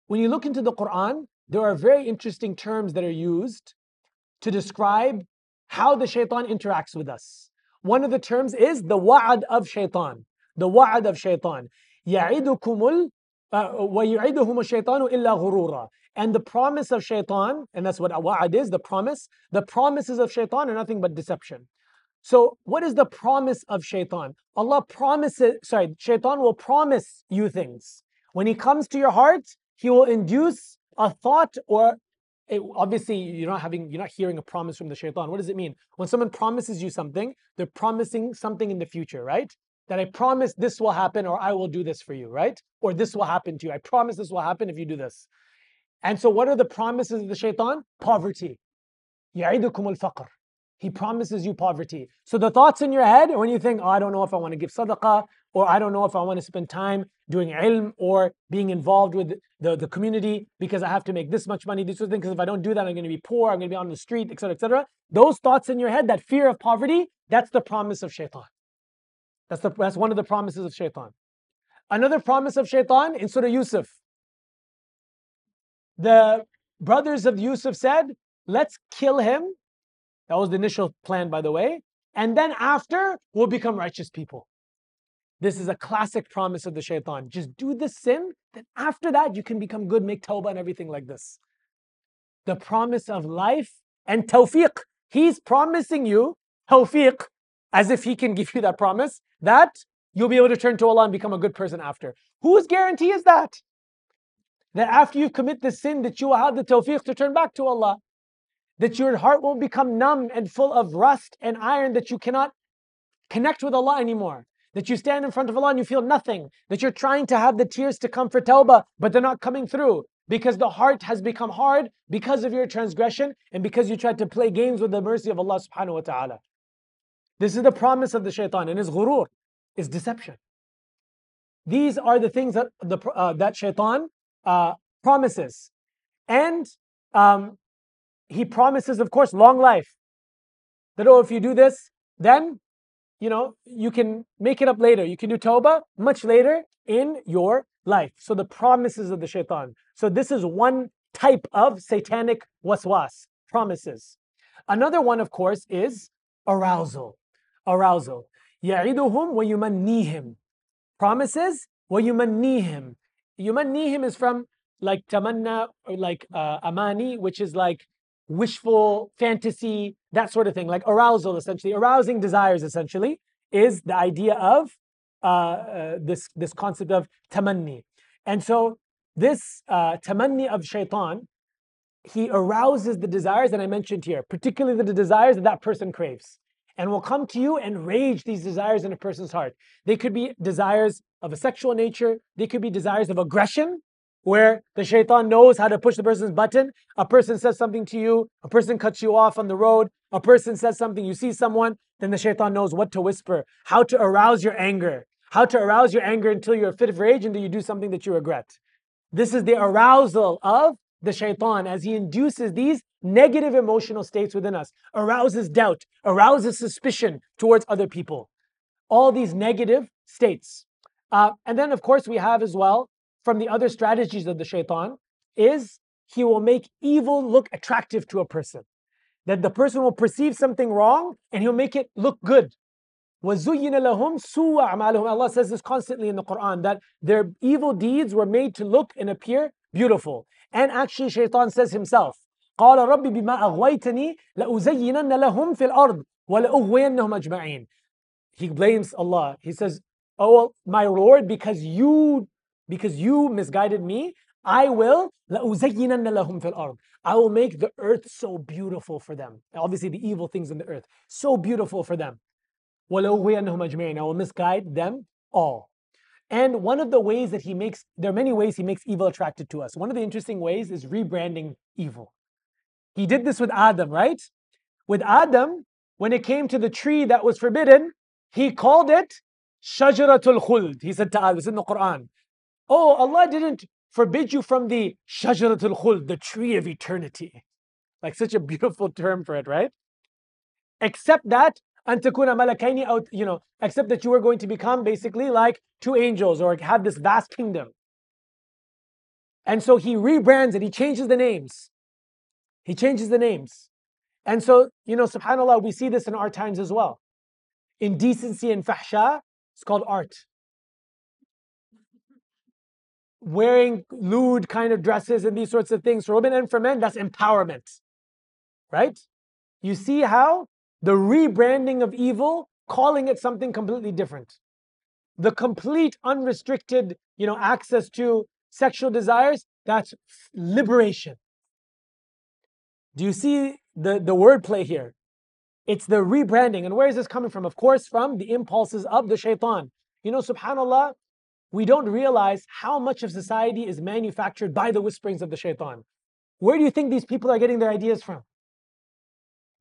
when you look into the Quran, there are very interesting terms that are used to describe how the shaitan interacts with us. One of the terms is the wa'ad of shaitan. The wa'ad of shaitan. يَعِدُكُمُ وَيُعِدُهُمُ الشَّيْطَانُ إِلَّا غُرُورًا And the promise of shaitan, and that's what wa'ad is, the promise, the promises of shaitan are nothing but deception. So, what is the promise of shaitan? Allah promises, sorry, shaitan will promise you things. When he comes to your heart, he will induce a thought or it, obviously you're not having you're not hearing a promise from the shaitan. What does it mean? When someone promises you something, they're promising something in the future, right? That I promise this will happen or I will do this for you, right? Or this will happen to you. I promise this will happen if you do this. And so what are the promises of the shaitan? Poverty. يعيدكم الفقر. He promises you poverty. So the thoughts in your head when you think, oh, I don't know if I want to give sadaqah, or I don't know if I want to spend time doing ilm or being involved with the, the community because I have to make this much money, this sort of thing, because if I don't do that, I'm going to be poor, I'm going to be on the street, etc., etc. Those thoughts in your head, that fear of poverty, that's the promise of shaitan. That's, the, that's one of the promises of shaitan. Another promise of shaitan in Surah Yusuf. The brothers of Yusuf said, let's kill him. That was the initial plan, by the way. And then after, we'll become righteous people. This is a classic promise of the shaitan. Just do the sin, then after that, you can become good, make tawbah and everything like this. The promise of life and tawfiq. He's promising you tawfiq as if he can give you that promise that you'll be able to turn to Allah and become a good person after. Whose guarantee is that? That after you commit the sin, that you will have the tawfiq to turn back to Allah. That your heart won't become numb and full of rust and iron that you cannot connect with Allah anymore that you stand in front of Allah and you feel nothing, that you're trying to have the tears to come for tawbah, but they're not coming through because the heart has become hard because of your transgression and because you tried to play games with the mercy of Allah subhanahu wa ta'ala. This is the promise of the shaitan and his ghurur, is deception. These are the things that the uh, that shaitan uh, promises. And um, he promises, of course, long life. That, oh, if you do this, then you know, you can make it up later. You can do tawbah much later in your life. So the promises of the shaitan. So this is one type of satanic waswas, promises. Another one, of course, is arousal Arousal. يَعِدُهُمْ وَيُمَنِّيهِمْ Promises, وَيُمَنِّيهِمْ Yumannihim is from like tamanna, or like uh, amani, which is like wishful fantasy, that sort of thing, like arousal, essentially, arousing desires, essentially, is the idea of uh, uh, this this concept of tamanni. And so this uh, tamanni of shaitan, he arouses the desires that I mentioned here, particularly the desires that that person craves, and will come to you and rage these desires in a person's heart. They could be desires of a sexual nature. They could be desires of aggression, where the shaitan knows how to push the person's button. A person says something to you, a person cuts you off on the road, a person says something, you see someone, then the shaitan knows what to whisper, how to arouse your anger, how to arouse your anger until you're a fit of rage, until you do something that you regret. This is the arousal of the shaitan as he induces these negative emotional states within us, arouses doubt, arouses suspicion towards other people. All these negative states. Uh, and then, of course, we have as well from the other strategies of the shaitan is he will make evil look attractive to a person. That the person will perceive something wrong and he'll make it look good. Allah says this constantly in the Quran that their evil deeds were made to look and appear beautiful. And actually, Shaitan says himself, قال رب بما أغويتني لأزينن لهم في الأرض ولأغوينهم أجمعين. He blames Allah. He says, Oh, my Lord, because you because you misguided me, I will I will make the earth so beautiful for them. Obviously, the evil things in the earth, so beautiful for them. I will misguide them all. And one of the ways that he makes, there are many ways he makes evil attracted to us. One of the interesting ways is rebranding evil. He did this with Adam, right? With Adam, when it came to the tree that was forbidden, he called it Shajaratul Khuld. He said to Adam, it's in the Quran. Oh, Allah didn't forbid you from the Shajaratul Khuld, the tree of eternity. Like such a beautiful term for it, right? Except that antakuna malakaini out, you know, except that you are going to become basically like two angels or have this vast kingdom. And so he rebrands it, he changes the names. He changes the names. And so, you know, subhanAllah, we see this in our times as well. Indecency and fahsha, it's called art. Wearing lewd kind of dresses and these sorts of things for women and for men, that's empowerment. Right? You see how the rebranding of evil, calling it something completely different. The complete unrestricted, you know, access to sexual desires, that's liberation. Do you see the, the wordplay here? It's the rebranding. And where is this coming from? Of course, from the impulses of the shaitan. You know, subhanAllah, we don't realize how much of society is manufactured by the whisperings of the shaitan. Where do you think these people are getting their ideas from?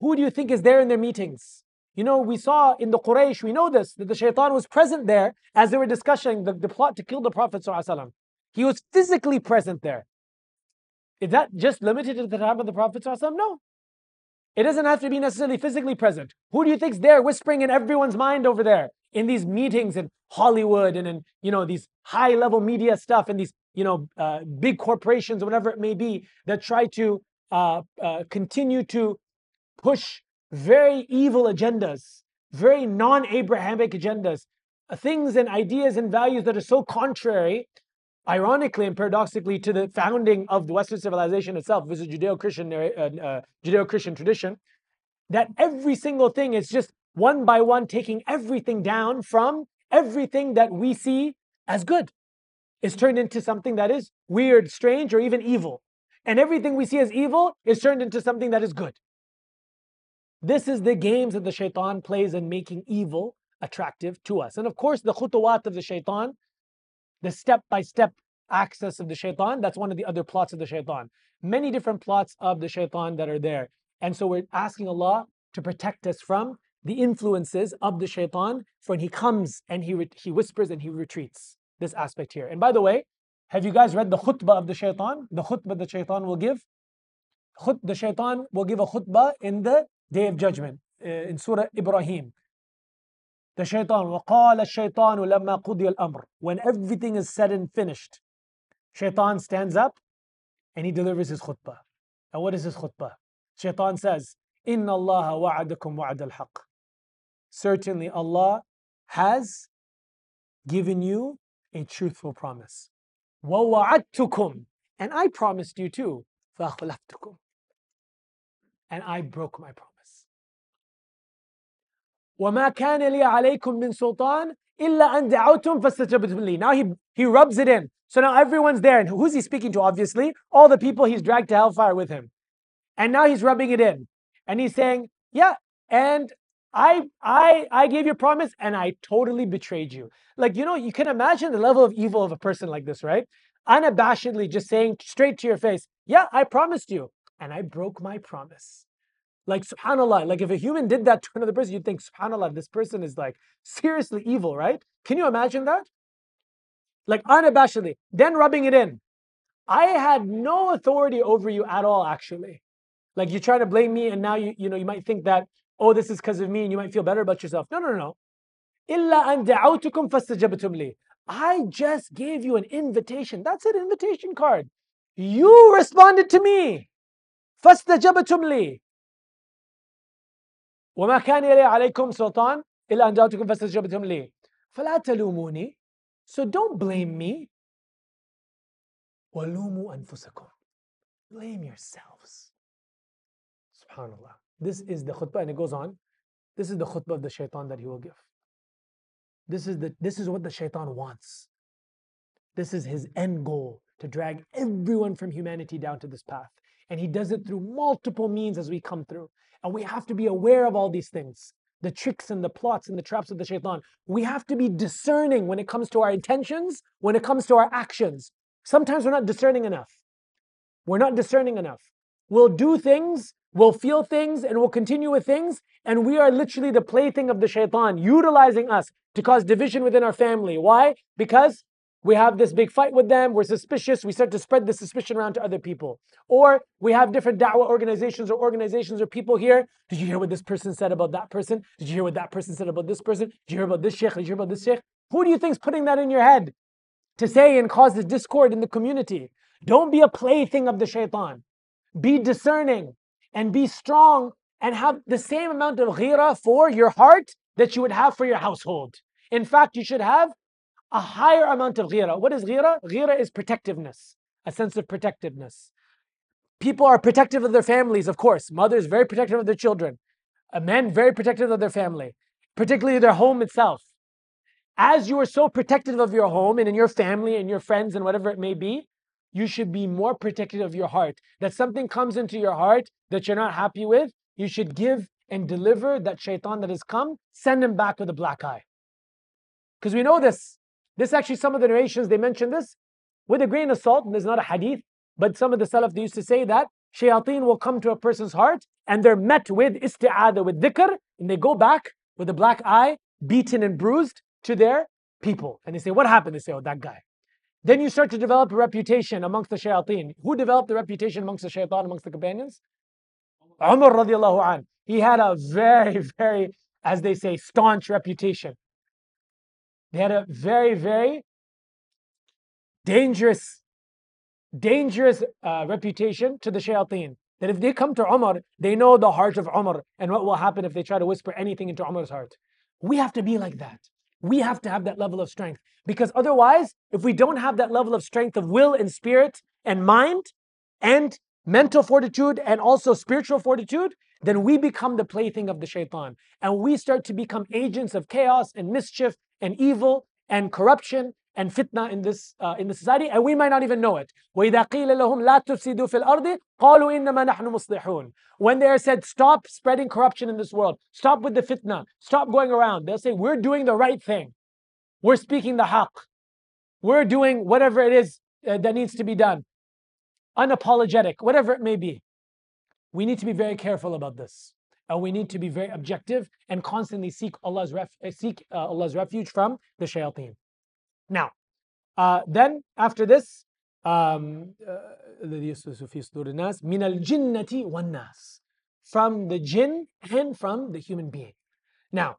Who do you think is there in their meetings? You know, we saw in the Quraysh, we know this, that the shaitan was present there as they were discussing the, the plot to kill the Prophet. He was physically present there. Is that just limited to the time of the Prophet? No. It doesn't have to be necessarily physically present. Who do you think's there whispering in everyone's mind over there in these meetings in Hollywood and in you know these high level media stuff and these you know uh, big corporations or whatever it may be that try to uh, uh, continue to push very evil agendas, very non-Abrahamic agendas, uh, things and ideas and values that are so contrary ironically and paradoxically to the founding of the Western civilization itself, which is Judeo-Christian uh, uh, Judeo-Christian tradition, that every single thing is just one by one taking everything down from everything that we see as good is turned into something that is weird, strange, or even evil. And everything we see as evil is turned into something that is good. This is the games that the shaitan plays in making evil attractive to us. And of course, the khutuwat of the shaitan the step by step access of the shaitan. That's one of the other plots of the shaitan. Many different plots of the shaitan that are there. And so we're asking Allah to protect us from the influences of the shaitan for when he comes and he, re- he whispers and he retreats. This aspect here. And by the way, have you guys read the khutbah of the shaitan? The khutbah the shaitan will give? Khut The shaitan will give a khutbah in the day of judgment uh, in Surah Ibrahim. The shaitan, وَقَالَ الشَّيْطَانُ لَمَّا قُضِيَ الْأَمْرُ When everything is said and finished, shaitan stands up and he delivers his khutbah. And what is his khutbah? Shaitan says, إِنَّ اللَّهَ وَعَدَكُمْ وَعَدَ الْحَقِّ Certainly Allah has given you a truthful promise. وَوَعَدْتُكُمْ And I promised you too. فَأَخْلَفْتُكُمْ And I broke my promise. وَمَا كَانَ لِي عَلَيْكُمْ مِنْ سُلْطَانٍ إِلَّا أَنْ دَعَوْتُمْ فَاسْتَجَبْتُمْ لِي Now he, he rubs it in. So now everyone's there. And who's he speaking to, obviously? All the people he's dragged to hellfire with him. And now he's rubbing it in. And he's saying, yeah, and I, I, I gave you a promise and I totally betrayed you. Like, you know, you can imagine the level of evil of a person like this, right? Unabashedly just saying straight to your face, yeah, I promised you. And I broke my promise. Like subhanallah, like if a human did that to another person, you'd think, subhanallah, this person is like seriously evil, right? Can you imagine that? Like unabashedly, then rubbing it in. I had no authority over you at all, actually. Like you try to blame me, and now you, you know, you might think that, oh, this is because of me, and you might feel better about yourself. No, no, no. إِلَّا أَن دَعَوْتُكُمْ فَاسْتَجَبْتُمْ لِي I just gave you an invitation. That's an invitation card. You responded to me. فَاسْتَجَبْتُمْ لِي وما كان لي عليكم سلطان إلا أن جاءتكم فاستجبتم لي فلا تلوموني so don't blame me ولوموا أنفسكم blame yourselves subhanallah this is the khutbah and it goes on this is the khutbah of the shaitan that he will give this is the this is what the shaitan wants this is his end goal to drag everyone from humanity down to this path and he does it through multiple means as we come through and we have to be aware of all these things. the tricks and the plots and the traps of the shaitan. We have to be discerning when it comes to our intentions, when it comes to our actions. Sometimes we're not discerning enough. We're not discerning enough. We'll do things, we'll feel things, and we'll continue with things, and we are literally the plaything of the shaitan, utilizing us to cause division within our family. Why? Because we have this big fight with them, we're suspicious, we start to spread the suspicion around to other people. Or we have different da'wah organizations or organizations or people here. Did you hear what this person said about that person? Did you hear what that person said about this person? Did you hear about this sheikh? Did you hear about this sheikh? Who do you think is putting that in your head to say and cause this discord in the community? Don't be a plaything of the shaitan. Be discerning and be strong and have the same amount of ghira for your heart that you would have for your household. In fact, you should have a higher amount of ghira. What is ghira? Ghira is protectiveness, a sense of protectiveness. People are protective of their families, of course. Mothers very protective of their children. A men very protective of their family, particularly their home itself. As you are so protective of your home and in your family and your friends and whatever it may be, you should be more protective of your heart. That something comes into your heart that you're not happy with, you should give and deliver that shaitan that has come, send him back with a black eye. Because we know this. This actually, some of the narrations, they mention this with a grain of salt, and there's not a hadith, but some of the Salaf, they used to say that shayateen will come to a person's heart and they're met with isti'adah, with dhikr, and they go back with a black eye, beaten and bruised to their people. And they say, What happened? They say, Oh, that guy. Then you start to develop a reputation amongst the shayateen. Who developed the reputation amongst the shaitan, amongst the companions? Umar radiallahu an. He had a very, [LAUGHS] very, as they say, staunch reputation. They had a very, very dangerous, dangerous uh, reputation to the shayateen. That if they come to Umar, they know the heart of Umar and what will happen if they try to whisper anything into Umar's heart. We have to be like that. We have to have that level of strength. Because otherwise, if we don't have that level of strength of will and spirit and mind and mental fortitude and also spiritual fortitude, then we become the plaything of the shaitan. And we start to become agents of chaos and mischief and evil and corruption and fitna in this uh, in the society, and we might not even know it. When they are said, stop spreading corruption in this world, stop with the fitna, stop going around, they'll say, we're doing the right thing. We're speaking the haqq. We're doing whatever it is uh, that needs to be done. Unapologetic, whatever it may be. We need to be very careful about this. And we need to be very objective and constantly seek Allah's, ref- eh, seek, uh, Allah's refuge from the shayateen. Now, uh, then after this, um, uh, from the jinn and from the human being. Now,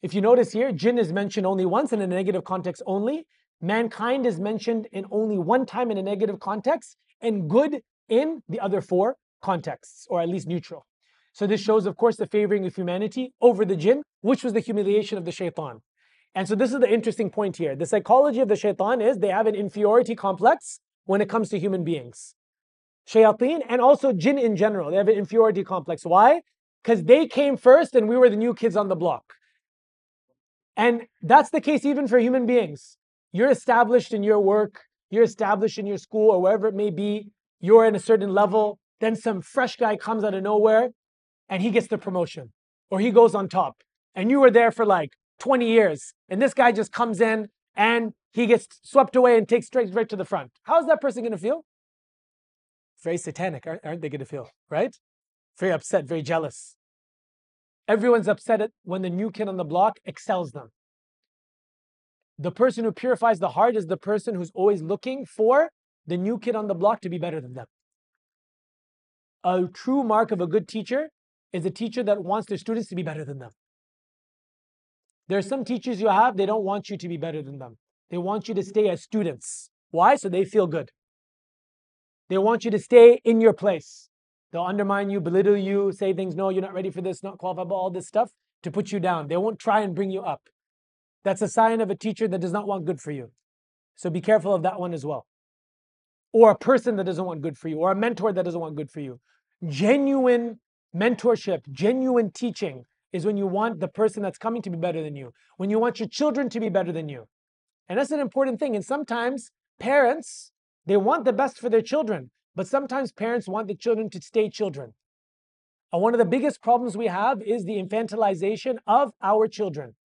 if you notice here, jinn is mentioned only once in a negative context only. Mankind is mentioned in only one time in a negative context, and good in the other four contexts, or at least neutral. So this shows, of course, the favoring of humanity over the jinn, which was the humiliation of the shaitan. And so this is the interesting point here. The psychology of the shaitan is they have an inferiority complex when it comes to human beings. Shayateen and also jinn in general, they have an inferiority complex. Why? Because they came first and we were the new kids on the block. And that's the case even for human beings. You're established in your work, you're established in your school or wherever it may be, you're in a certain level, then some fresh guy comes out of nowhere and he gets the promotion or he goes on top. And you were there for like 20 years and this guy just comes in and he gets swept away and takes straight right to the front. How's that person going to feel? Very satanic, aren't they going to feel, right? Very upset, very jealous. Everyone's upset when the new kid on the block excels them. The person who purifies the heart is the person who's always looking for the new kid on the block to be better than them. A true mark of a good teacher is a teacher that wants their students to be better than them. There are some teachers you have, they don't want you to be better than them. They want you to stay as students. Why? So they feel good. They want you to stay in your place. They'll undermine you, belittle you, say things, no, you're not ready for this, not qualified, all this stuff to put you down. They won't try and bring you up. That's a sign of a teacher that does not want good for you. So be careful of that one as well. Or a person that doesn't want good for you, or a mentor that doesn't want good for you. Genuine mentorship, genuine teaching is when you want the person that's coming to be better than you, when you want your children to be better than you. And that's an important thing. And sometimes parents, they want the best for their children, but sometimes parents want the children to stay children. And one of the biggest problems we have is the infantilization of our children.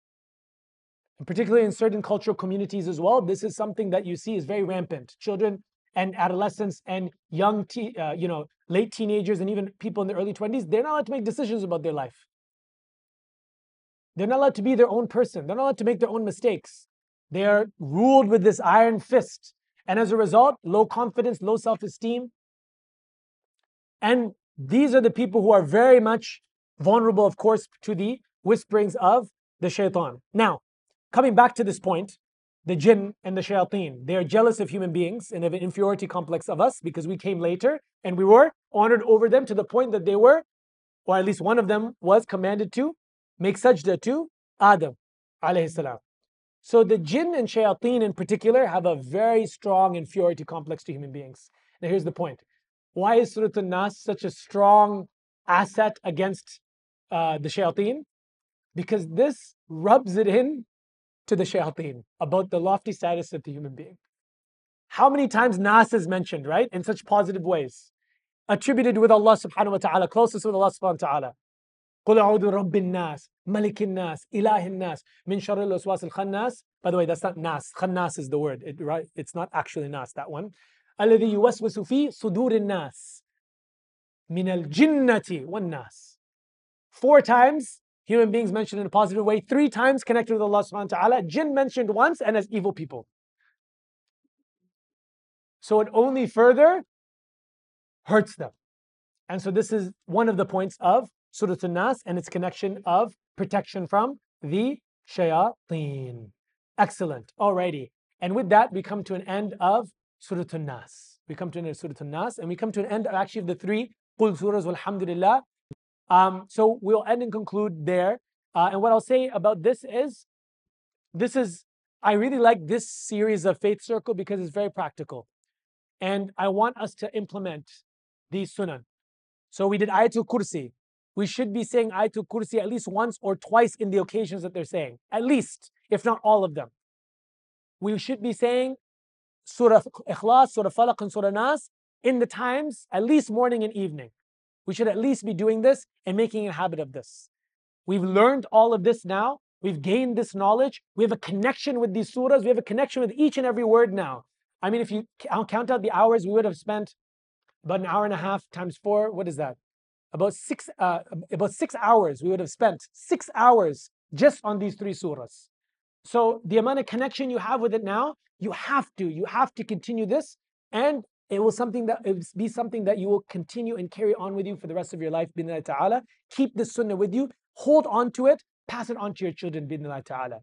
And particularly in certain cultural communities as well, this is something that you see is very rampant. Children and adolescents and young, te- uh, you know, late teenagers and even people in their early 20s, they're not allowed to make decisions about their life. They're not allowed to be their own person. They're not allowed to make their own mistakes. They are ruled with this iron fist. And as a result, low confidence, low self esteem. And these are the people who are very much vulnerable, of course, to the whisperings of the shaitan. Now, coming back to this point, the jinn and the shayateen, they are jealous of human beings and have an inferiority complex of us because we came later and we were honored over them to the point that they were, or at least one of them was commanded to make sajda to Adam salam. So the jinn and shayateen in particular have a very strong inferiority complex to human beings. Now here's the point. Why is Surah An-Nas such a strong asset against uh, the shayateen? Because this rubs it in to the shayateen about the lofty status of the human being. How many times Nas is mentioned, right? In such positive ways. Attributed with Allah subhanahu wa ta'ala, closest with Allah subhanahu wa ta'ala. قل أعوذ برب الناس ملك الناس إله الناس من شر الوسواس الخناس by the way that's not nas خناس is the word it, right it's not actually nas that one الذي يوسوس في صدور الناس من الجنة والناس four times human beings mentioned in a positive way three times connected with Allah subhanahu wa ta'ala jinn mentioned once and as evil people so it only further hurts them and so this is one of the points of Surah An-Nas and its connection of protection from the shayateen. Excellent. Alrighty. And with that, we come to an end of Surah An-Nas. We come to an end of Surah An-Nas and we come to an end of actually of the three Qul surahs, alhamdulillah. Um, so we'll end and conclude there. Uh, and what I'll say about this is, this is, I really like this series of Faith Circle because it's very practical. And I want us to implement these sunan. So we did Ayatul Kursi, we should be saying Ayatul Kursi at least once or twice in the occasions that they're saying, at least, if not all of them. We should be saying Surah Ikhlas, Surah Falaq, and Surah Nas in the times, at least morning and evening. We should at least be doing this and making a habit of this. We've learned all of this now. We've gained this knowledge. We have a connection with these surahs. We have a connection with each and every word now. I mean, if you count out the hours, we would have spent about an hour and a half times four. What is that? about six, uh, about six hours we would have spent, six hours just on these three surahs. So the amount of connection you have with it now, you have to, you have to continue this, and it will something that it be something that you will continue and carry on with you for the rest of your life. Bin ta'ala. Keep this sunnah with you, hold on to it, pass it on to your children. Bin ta'ala.